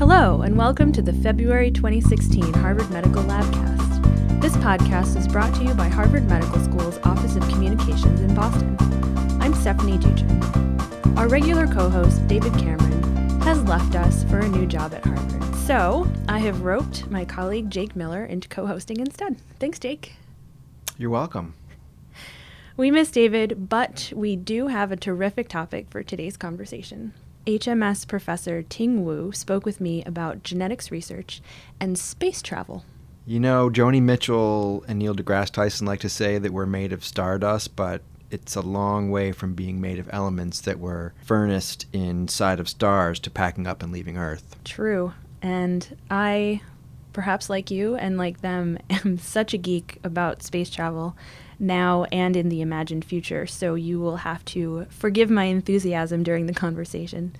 Hello, and welcome to the February 2016 Harvard Medical Labcast. This podcast is brought to you by Harvard Medical School's Office of Communications in Boston. I'm Stephanie Dutchen. Our regular co host, David Cameron, has left us for a new job at Harvard. So I have roped my colleague Jake Miller into co hosting instead. Thanks, Jake. You're welcome. We miss David, but we do have a terrific topic for today's conversation. HMS professor Ting Wu spoke with me about genetics research and space travel. You know, Joni Mitchell and Neil deGrasse Tyson like to say that we're made of stardust, but it's a long way from being made of elements that were furnaced inside of stars to packing up and leaving Earth. True. And I, perhaps like you and like them, am such a geek about space travel now and in the imagined future, so you will have to forgive my enthusiasm during the conversation.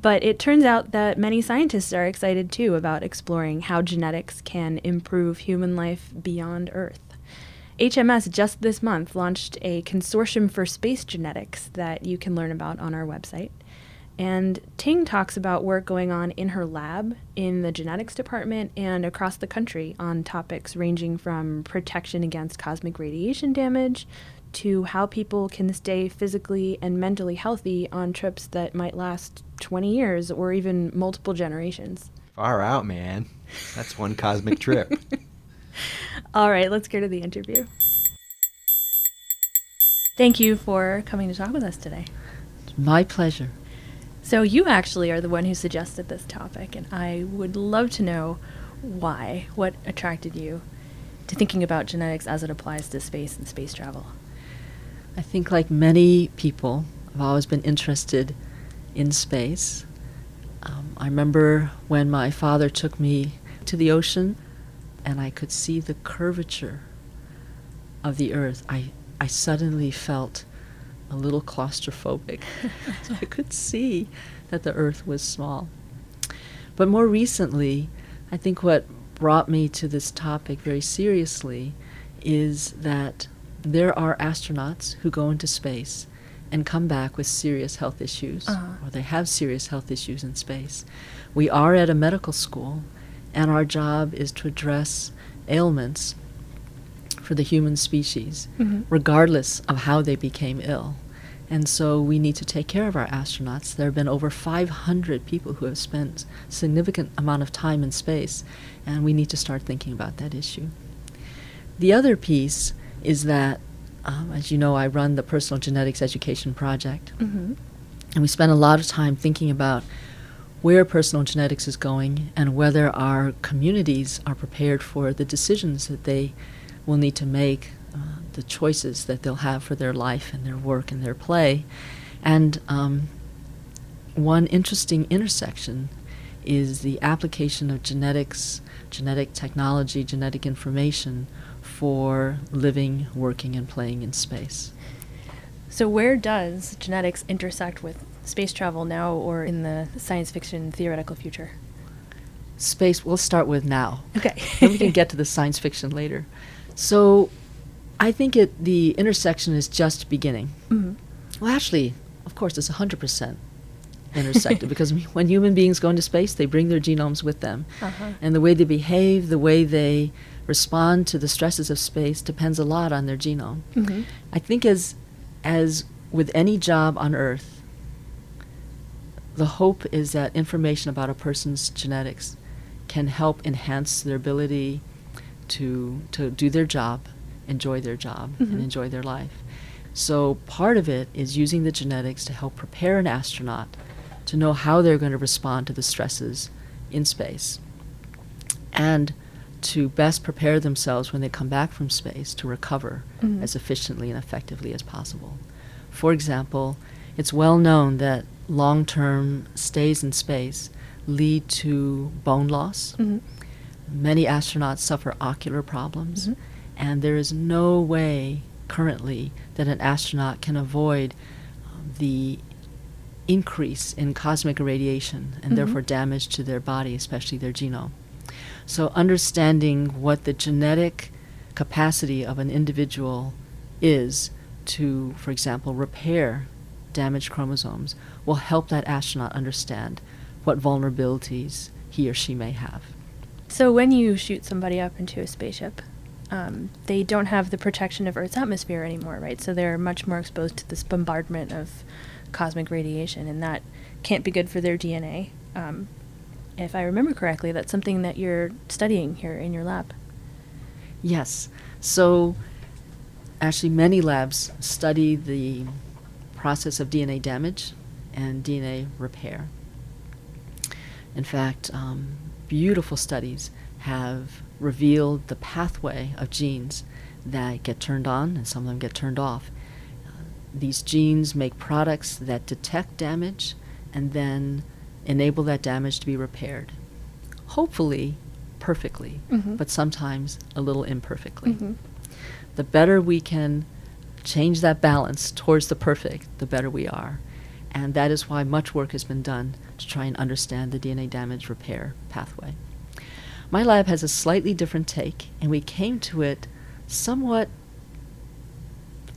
But it turns out that many scientists are excited too about exploring how genetics can improve human life beyond Earth. HMS just this month launched a consortium for space genetics that you can learn about on our website. And Ting talks about work going on in her lab, in the genetics department, and across the country on topics ranging from protection against cosmic radiation damage to how people can stay physically and mentally healthy on trips that might last 20 years or even multiple generations. Far out, man. That's one cosmic trip. All right, let's go to the interview. Thank you for coming to talk with us today. My pleasure. So, you actually are the one who suggested this topic, and I would love to know why. What attracted you to thinking about genetics as it applies to space and space travel? I think, like many people, I've always been interested in space. Um, I remember when my father took me to the ocean and I could see the curvature of the earth. I, I suddenly felt a little claustrophobic. so I could see that the earth was small. But more recently, I think what brought me to this topic very seriously is that there are astronauts who go into space and come back with serious health issues, uh-huh. or they have serious health issues in space. We are at a medical school, and our job is to address ailments for the human species, mm-hmm. regardless of how they became ill. And so we need to take care of our astronauts. There have been over 500 people who have spent significant amount of time in space, and we need to start thinking about that issue. The other piece is that, um, as you know, I run the Personal Genetics Education Project, mm-hmm. and we spend a lot of time thinking about where personal genetics is going and whether our communities are prepared for the decisions that they will need to make uh, the choices that they'll have for their life and their work and their play. And um, one interesting intersection is the application of genetics, genetic technology, genetic information for living, working, and playing in space. So, where does genetics intersect with space travel now or in the science fiction theoretical future? Space, we'll start with now. Okay. then we can get to the science fiction later. So I think it the intersection is just beginning. Mm-hmm. Well, actually, of course, it's 100% intersected because when human beings go into space, they bring their genomes with them. Uh-huh. And the way they behave, the way they respond to the stresses of space depends a lot on their genome. Mm-hmm. I think as as with any job on earth, the hope is that information about a person's genetics can help enhance their ability to to do their job, enjoy their job, mm-hmm. and enjoy their life. So part of it is using the genetics to help prepare an astronaut to know how they're going to respond to the stresses in space, and to best prepare themselves when they come back from space to recover mm-hmm. as efficiently and effectively as possible. For example, it's well known that long term stays in space lead to bone loss. Mm-hmm Many astronauts suffer ocular problems, mm-hmm. and there is no way currently that an astronaut can avoid um, the increase in cosmic radiation and mm-hmm. therefore damage to their body, especially their genome. So, understanding what the genetic capacity of an individual is to, for example, repair damaged chromosomes will help that astronaut understand what vulnerabilities he or she may have. So when you shoot somebody up into a spaceship, um, they don't have the protection of Earth's atmosphere anymore, right? So they're much more exposed to this bombardment of cosmic radiation, and that can't be good for their DNA. Um, if I remember correctly, that's something that you're studying here in your lab. Yes. So, actually, many labs study the process of DNA damage and DNA repair. In fact, um, beautiful studies have revealed the pathway of genes that get turned on and some of them get turned off. Uh, these genes make products that detect damage and then enable that damage to be repaired. Hopefully, perfectly, Mhm. but sometimes a little imperfectly. Mhm. The better we can change that balance towards the perfect, the better we are. And that is why much work has been done to try and understand the DNA damage repair pathway. My lab has a slightly different take, and we came to it somewhat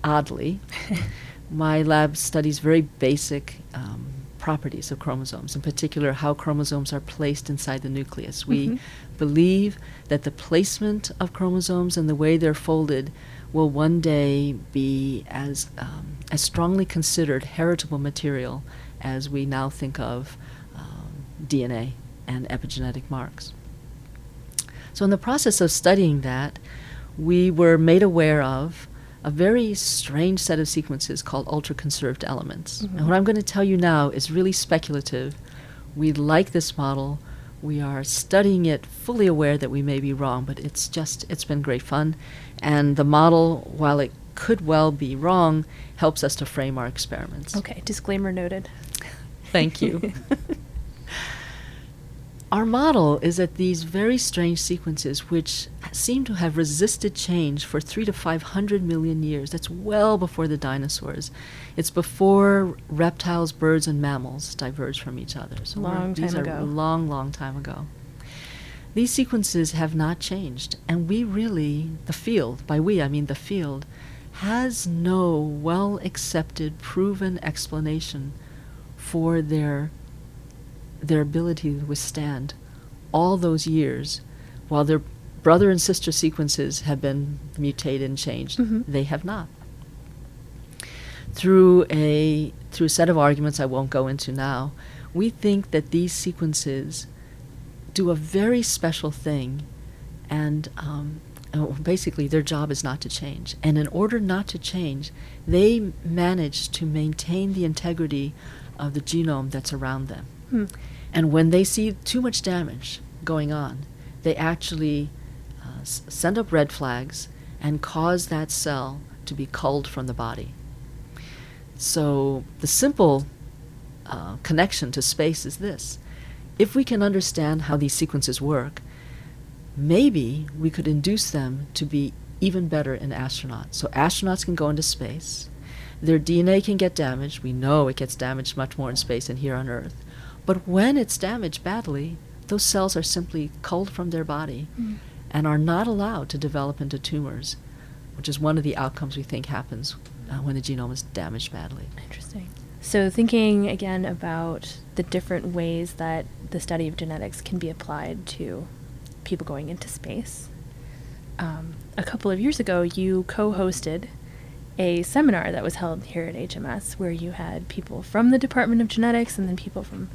oddly. My lab studies very basic um, properties of chromosomes, in particular, how chromosomes are placed inside the nucleus. We Mhm. believe that the placement of chromosomes and the way they're folded will one day be as, um, as strongly considered heritable material as we now think of um, DNA and epigenetic marks. So, in the process of studying that, we were made aware of a very strange set of sequences called ultra conserved elements. Mhm. And what I'm going to tell you now is really speculative. We like this model. We are studying it fully aware that we may be wrong, but it's just, it's been great fun. And the model, while it could well be wrong, helps us to frame our experiments. Okay, disclaimer noted. Thank you. Our model is that these very strange sequences, which seem to have resisted change for three to five hundred million years, that's well before the dinosaurs. It's before reptiles, birds, and mammals diverged from each other. So Long these time are ago. a long, long time ago. These sequences have not changed, and we really, the field, by we I mean the field, has no well accepted, proven explanation for their their ability to withstand all those years while their brother and sister sequences have been mutated and changed. Mhm. They have not. Through a through a set of arguments I won't go into now, we think that these sequences do a very special thing, and um, oh, basically their job is not to change. And in order not to change, they manage to maintain the integrity of the genome that's around them. Hmm. And when they see too much damage going on, they actually send up red flags and cause that cell to be culled from the body. So the simple uh, connection to space is this. If we can understand how these sequences work, maybe we could induce them to be even better in astronauts. So astronauts can go into space. Their DNA can get damaged. We know it gets damaged much more in space than here on Earth. But when it's damaged badly, those cells are simply culled from their body Mm. And are not allowed to develop into tumors, which is one of the outcomes we think happens uh, when the genome is damaged badly. Interesting. So, thinking again about the different ways that the study of genetics can be applied to people going into space, um, a couple of years ago, you co hosted a seminar that was held here at HMS where you had people from the Department of Genetics and then people from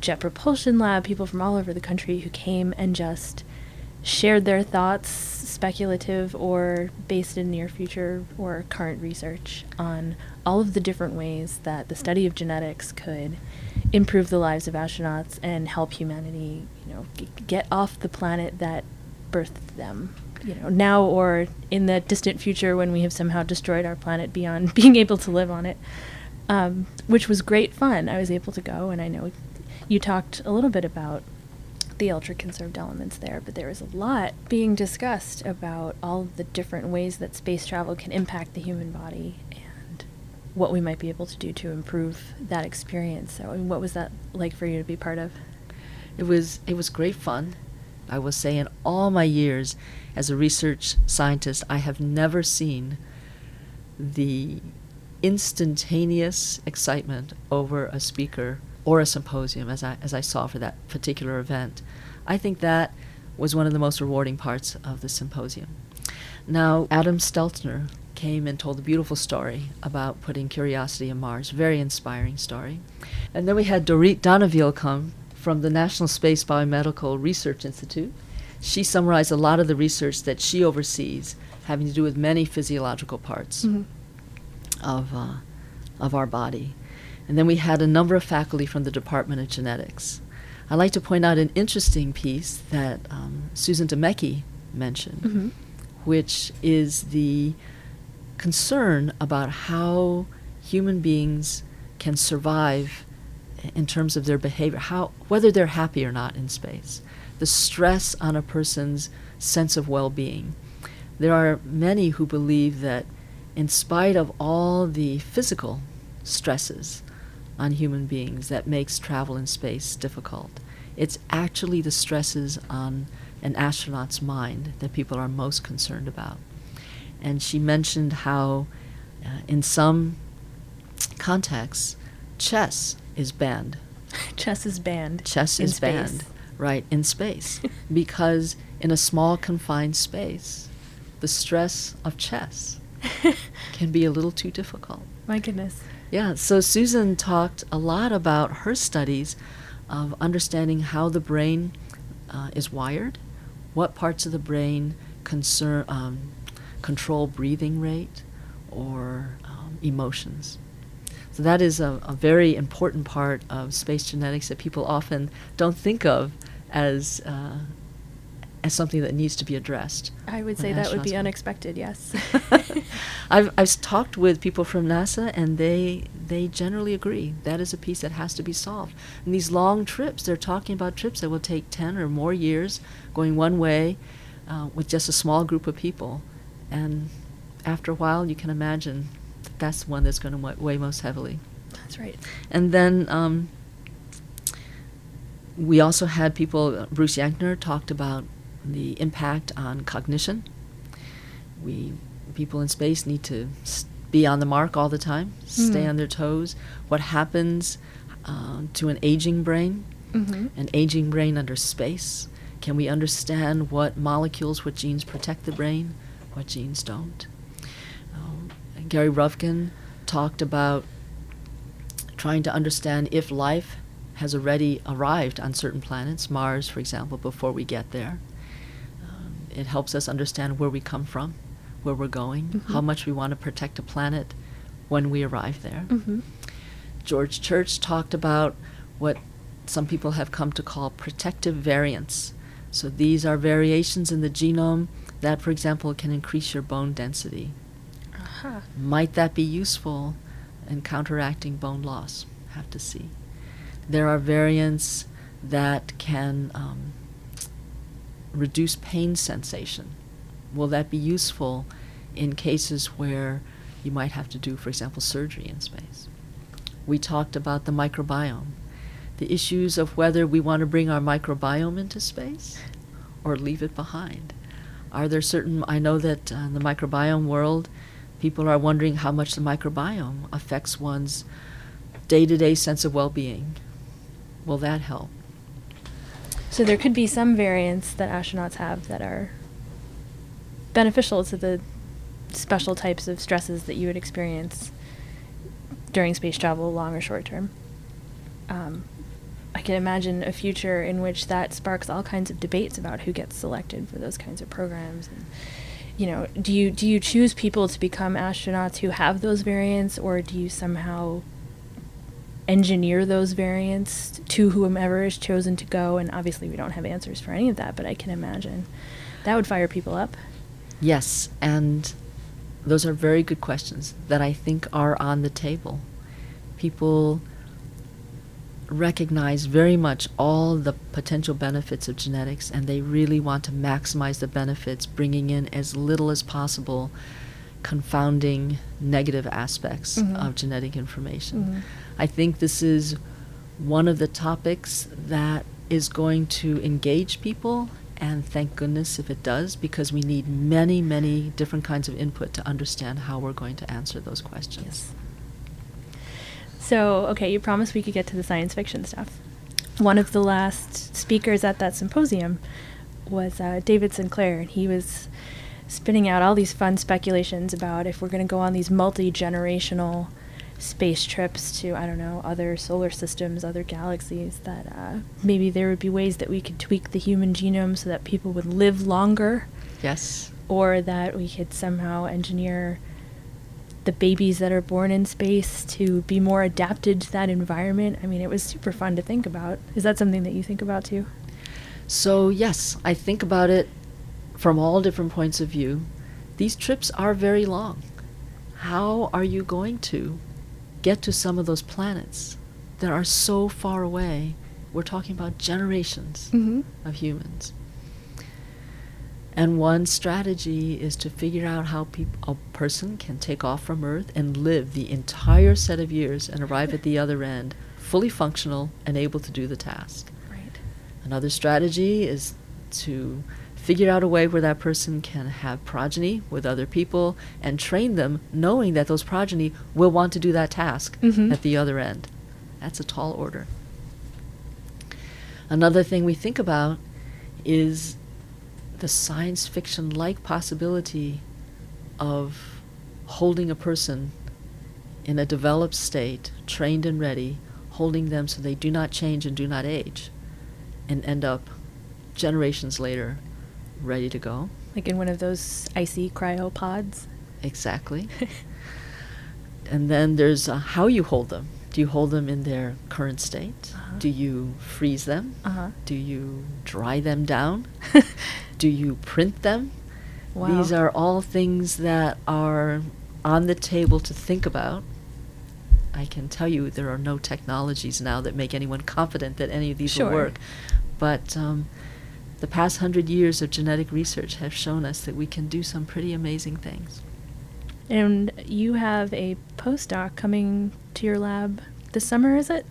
Jet Propulsion Lab, people from all over the country who came and just shared their thoughts, speculative or based in near future or current research, on all of the different ways that the study of genetics could improve the lives of astronauts and help humanity, you know, g- get off the planet that birthed them. You know, now or in the distant future when we have somehow destroyed our planet beyond being able to live on it, um, which was great fun. I was able to go, and I know you talked a little bit about the ultra conserved elements there, but there was a lot being discussed about all of the different ways that space travel can impact the human body and what we might be able to do to improve that experience. So, I mean, what was that like for you to be part of? It was it was great fun. I will say in all my years as a research scientist, I have never seen the instantaneous excitement over a speaker or a symposium, as I, as I saw for that particular event. I think that was one of the most rewarding parts of the symposium. Now, Adam Stelzner came and told a beautiful story about putting Curiosity on Mars, very inspiring story. And then we had Dorit Donoviel come from the National Space Biomedical Research Institute. She summarized a lot of the research that she oversees, having to do with many physiological parts Mm-hmm. of, uh, of our body. And then we had a number of faculty from the Department of Genetics. I'd like to point out an interesting piece that um, Susan Dymecki mentioned, Mm-hmm. which is the concern about how human beings can survive in terms of their behavior, how whether they're happy or not in space, the stress on a person's sense of well-being. There are many who believe that in spite of all the physical stresses on human beings that makes travel in space difficult, it's actually the stresses on an astronaut's mind that people are most concerned about. And she mentioned how, uh, in some contexts, chess is banned. Chess is banned. Chess is space. banned, right, in space. because in a small, confined space, the stress of chess can be a little too difficult. My goodness. Yeah, so Susan talked a lot about her studies of understanding how the brain uh, is wired, what parts of the brain concern, um, control breathing rate or um, emotions. So that is a, a very important part of space genetics that people often don't think of as uh, as something that needs to be addressed. I would say that would be unexpected, yes. I've I've talked with people from NASA, and they they generally agree that is a piece that has to be solved. And these long trips, they're talking about trips that will take ten or more years, going one way, uh, with just a small group of people, and after a while, you can imagine that that's one that's going to weigh most heavily. That's right. And then um, we also had people, Bruce Yankner talked about the impact on cognition. We, people in space need to be on the mark all the time, stay Mhm. on their toes. What happens uh, to an aging brain? Mm-hmm. An aging brain under space? Can we understand what molecules, what genes protect the brain, what genes don't? Um, Gary Ruvkun talked about trying to understand if life has already arrived on certain planets, Mars, for example, before we get there. It helps us understand where we come from, where we're going, how Mhm. much we want to protect a planet when we arrive there. Mm-hmm. George Church talked about what some people have come to call protective variants. So these are variations in the genome that, for example, can increase your bone density. Aha. Might that be useful in counteracting bone loss? Have to see. There are variants that can um, reduce pain sensation. Will that be useful in cases where you might have to do, for example, surgery in space? We talked about the microbiome, the issues of whether we want to bring our microbiome into space or leave it behind. Are there certain, I know that uh, in the microbiome world, people are wondering how much the microbiome affects one's day to day sense of well being. Will that help? So there could be some variants that astronauts have that are beneficial to the special types of stresses that you would experience during space travel, long or short term. Um, I can imagine a future in which that sparks all kinds of debates about who gets selected for those kinds of programs. And, you know, do you do you choose people to become astronauts who have those variants, or do you somehow engineer those variants to whomever is chosen to go? And obviously, we don't have answers for any of that, but I can imagine that would fire people up. Yes, and those are very good questions that I think are on the table. People recognize very much all the potential benefits of genetics and they really want to maximize the benefits, bringing in as little as possible confounding negative aspects Mhm. of genetic information. Mhm. I think this is one of the topics that is going to engage people, and thank goodness if it does, because we need many, many different kinds of input to understand how we're going to answer those questions. So, okay, you promised we could get to the science fiction stuff. One of the last speakers at that symposium was uh, David Sinclair, and he was spinning out all these fun speculations about if we're going to go on these multi generational space trips to, I don't know, other solar systems, other galaxies, that uh, maybe there would be ways that we could tweak the human genome so that people would live longer. Yes. Or that we could somehow engineer the babies that are born in space to be more adapted to that environment. I mean, it was super fun to think about. Is that something that you think about too? So, yes, I think about it from all different points of view. These trips are very long. How are you going to get to some of those planets that are so far away? We're talking about generations Mm-hmm. of humans. And one strategy is to figure out how peop- a person can take off from Earth and live the entire set of years and arrive at the other end fully functional and able to do the task. Right. Another strategy is to figure out a way where that person can have progeny with other people and train them knowing that those progeny will want to do that task Mhm. at the other end. That's a tall order. Another thing we think about is the science fiction like possibility of holding a person in a developed state, trained and ready, holding them so they do not change and do not age, and end up generations later ready to go. Like in one of those icy cryopods. Exactly. and then there's uh, how you hold them. Do you hold them in their current state? Uh-huh. Do you freeze them? Uh huh. Do you dry them down? Do you print them? Wow. These are all things that are on the table to think about. I can tell you there are no technologies now that make anyone confident that any of these Sure. will work. But um, the past hundred years of genetic research have shown us that we can do some pretty amazing things. And you have a postdoc coming to your lab this summer, is it?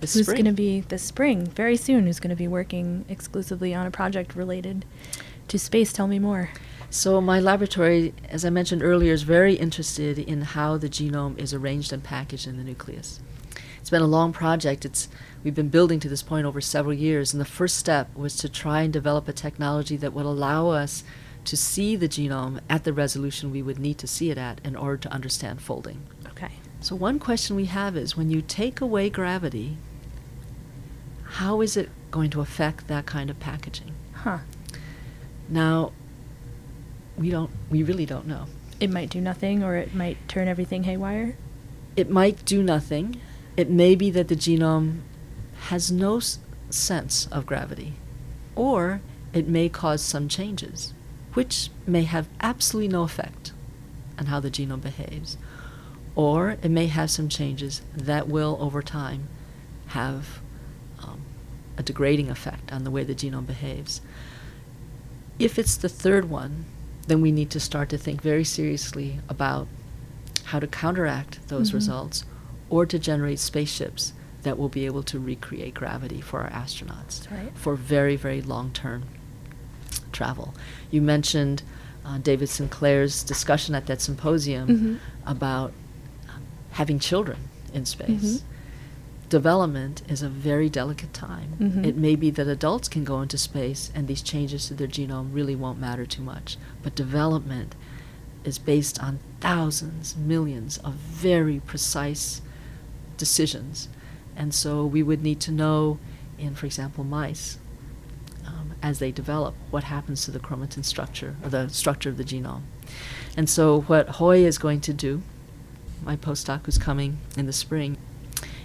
This who's going to be this spring, very soon, who's going to be working exclusively on a project related to space. Tell me more. So my laboratory, as I mentioned earlier, is very interested in how the genome is arranged and packaged in the nucleus. It's been a long project. It's we've been building to this point over several years, and the first step was to try and develop a technology that would allow us to see the genome at the resolution we would need to see it at in order to understand folding. Okay. So one question we have is when you take away gravity, how is it going to affect that kind of packaging? Huh. Now, we don't we really don't know. It might do nothing, or it might turn everything haywire. It might do nothing. It may be that the genome has no s- sense of gravity, or it may cause some changes, which may have absolutely no effect on how the genome behaves, or it may have some changes that will, over time, have um, a degrading effect on the way the genome behaves. If it's the third one, then we need to start to think very seriously about how to counteract those Mhm. results or to generate spaceships that will be able to recreate gravity for our astronauts right. for very, very long term travel. You mentioned uh, David Sinclair's discussion at that symposium Mhm. about um, having children in space. Mhm. Development is a very delicate time. Mhm. It may be that adults can go into space and these changes to their genome really won't matter too much. But development is based on thousands, millions of very precise decisions. And so we would need to know in, for example, mice, um, as they develop, what happens to the chromatin structure, or the structure of the genome. And so what Hoy is going to do, my postdoc who's coming in the spring,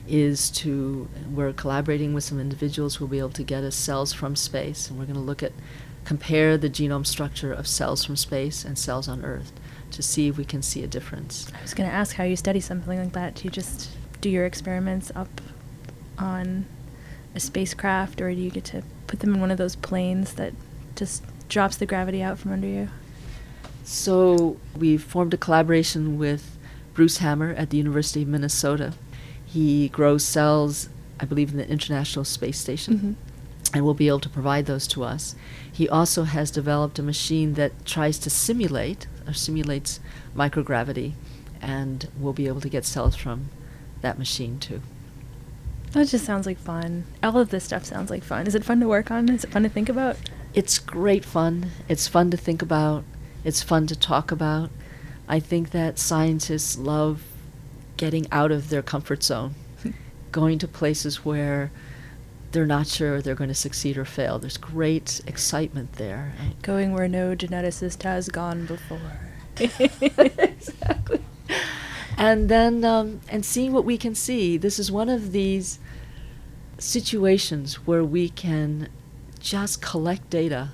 is to, we're collaborating with some individuals who will be able to get us cells from space, and we're going to look at, compare the genome structure of cells from space and cells on Earth to see if we can see a difference. I was going to ask how you study something like that. Do you just do your experiments up on a spacecraft, or do you get to put them in one of those planes that just drops the gravity out from under you? So we formed a collaboration with Bruce Hammer at the University of Minnesota. He grows cells, I believe, in the International Space Station, Mhm. and will be able to provide those to us. He also has developed a machine that tries to simulate or simulates microgravity, and we'll be able to get cells from that machine too. That just sounds like fun. All of this stuff sounds like fun. Is it fun to work on? Is it fun to think about? It's great fun. It's fun to think about. It's fun to talk about. I think that scientists love getting out of their comfort zone, going to places where they're not sure they're going to succeed or fail. There's great excitement there. Going where no geneticist has gone before. exactly. And then, um, and seeing what we can see. This is one of these situations where we can just collect data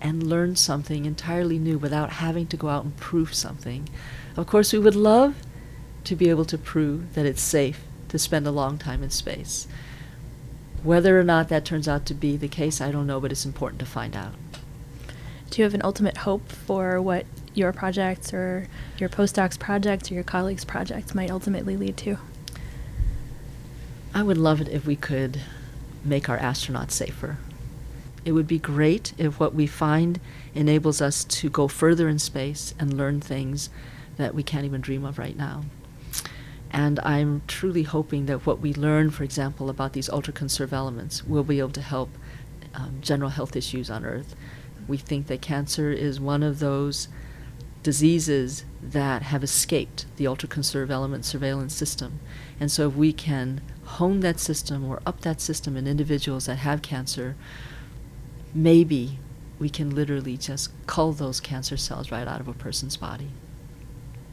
and learn something entirely new without having to go out and prove something. Of course, we would love to be able to prove that it's safe to spend a long time in space. Whether or not that turns out to be the case, I don't know, but it's important to find out. Do you have an ultimate hope for what your projects or your postdocs projects or your colleagues' projects might ultimately lead to? I would love it if we could make our astronauts safer. It would be great if what we find enables us to go further in space and learn things that we can't even dream of right now. And I'm truly hoping that what we learn, for example, about these ultra conserved elements, will be able to help um, general health issues on Earth. We think that cancer is one of those diseases that have escaped the ultra conserved element surveillance system. And so, if we can hone that system or up that system in individuals that have cancer, maybe we can literally just cull those cancer cells right out of a person's body.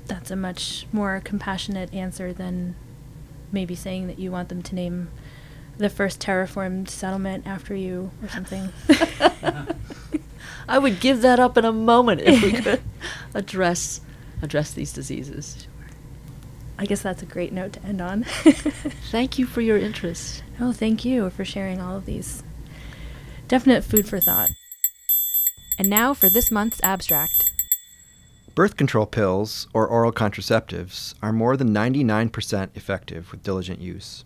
That's a much more compassionate answer than maybe saying that you want them to name the first terraformed settlement after you or something. I would give that up in a moment if we could address address these diseases. I guess that's a great note to end on. thank you for your interest. Oh, thank you for sharing all of these. Definite food for thought. And now for this month's abstract. Birth control pills, or oral contraceptives, are more than 99% effective with diligent use.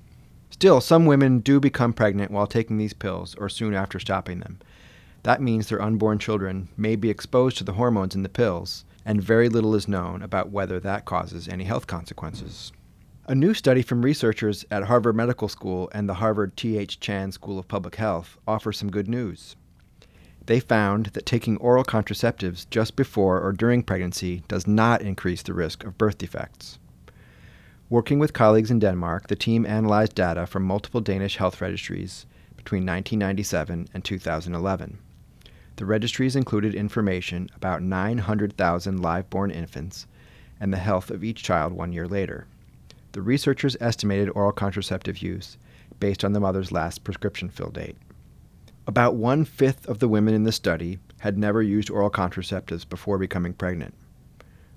Still, some women do become pregnant while taking these pills or soon after stopping them. That means their unborn children may be exposed to the hormones in the pills, and very little is known about whether that causes any health consequences. A new study from researchers at Harvard Medical School and the Harvard T.H. Chan School of Public Health offers some good news. They found that taking oral contraceptives just before or during pregnancy does not increase the risk of birth defects. Working with colleagues in Denmark, the team analyzed data from multiple Danish health registries between 1997 and 2011. The registries included information about 900,000 live born infants and the health of each child one year later. The researchers estimated oral contraceptive use based on the mother's last prescription fill date. About one fifth of the women in the study had never used oral contraceptives before becoming pregnant.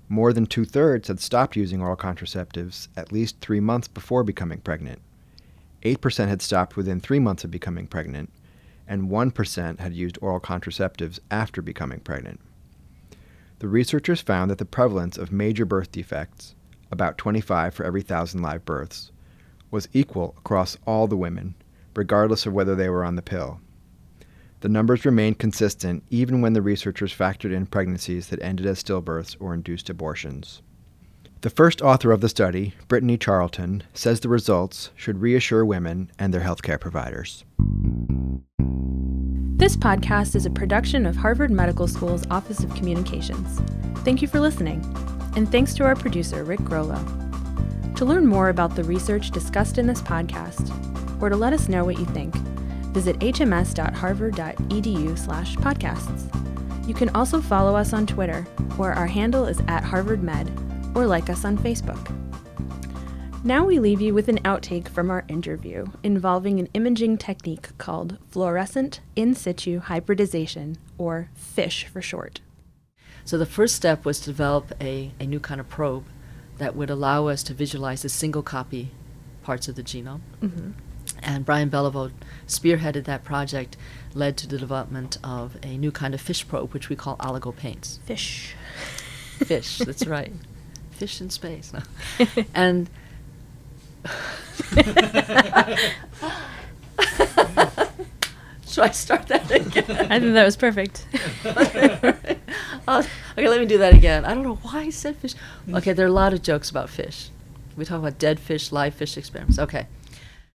More than two thirds had stopped using oral contraceptives at least three months before becoming pregnant. 8% had stopped within three months of becoming pregnant, and 1% had used oral contraceptives after becoming pregnant. The researchers found that the prevalence of major birth defects, about 25 for every thousand live births, was equal across all the women, regardless of whether they were on the pill. The numbers remained consistent even when the researchers factored in pregnancies that ended as stillbirths or induced abortions. The first author of the study, Brittany Charlton, says the results should reassure women and their healthcare providers. This podcast is a production of Harvard Medical School's Office of Communications. Thank you for listening, and thanks to our producer, Rick Grollo. To learn more about the research discussed in this podcast, or to let us know what you think, visit hms.harvard.edu slash podcasts. You can also follow us on Twitter, where our handle is at HarvardMed, or like us on Facebook. Now we leave you with an outtake from our interview involving an imaging technique called fluorescent in situ hybridization, or FISH for short. So the first step was to develop a, a new kind of probe that would allow us to visualize the single copy parts of the genome. Mm-hmm. And Brian Beliveau spearheaded that project, led to the development of a new kind of fish probe, which we call oligopaints. Fish. Fish, that's right. Fish in space. and Should I start that again? I think that was perfect. Okay, let me do that again. I don't know why I said fish. Okay, there are a lot of jokes about fish. We talk about dead fish, live fish experiments. Okay.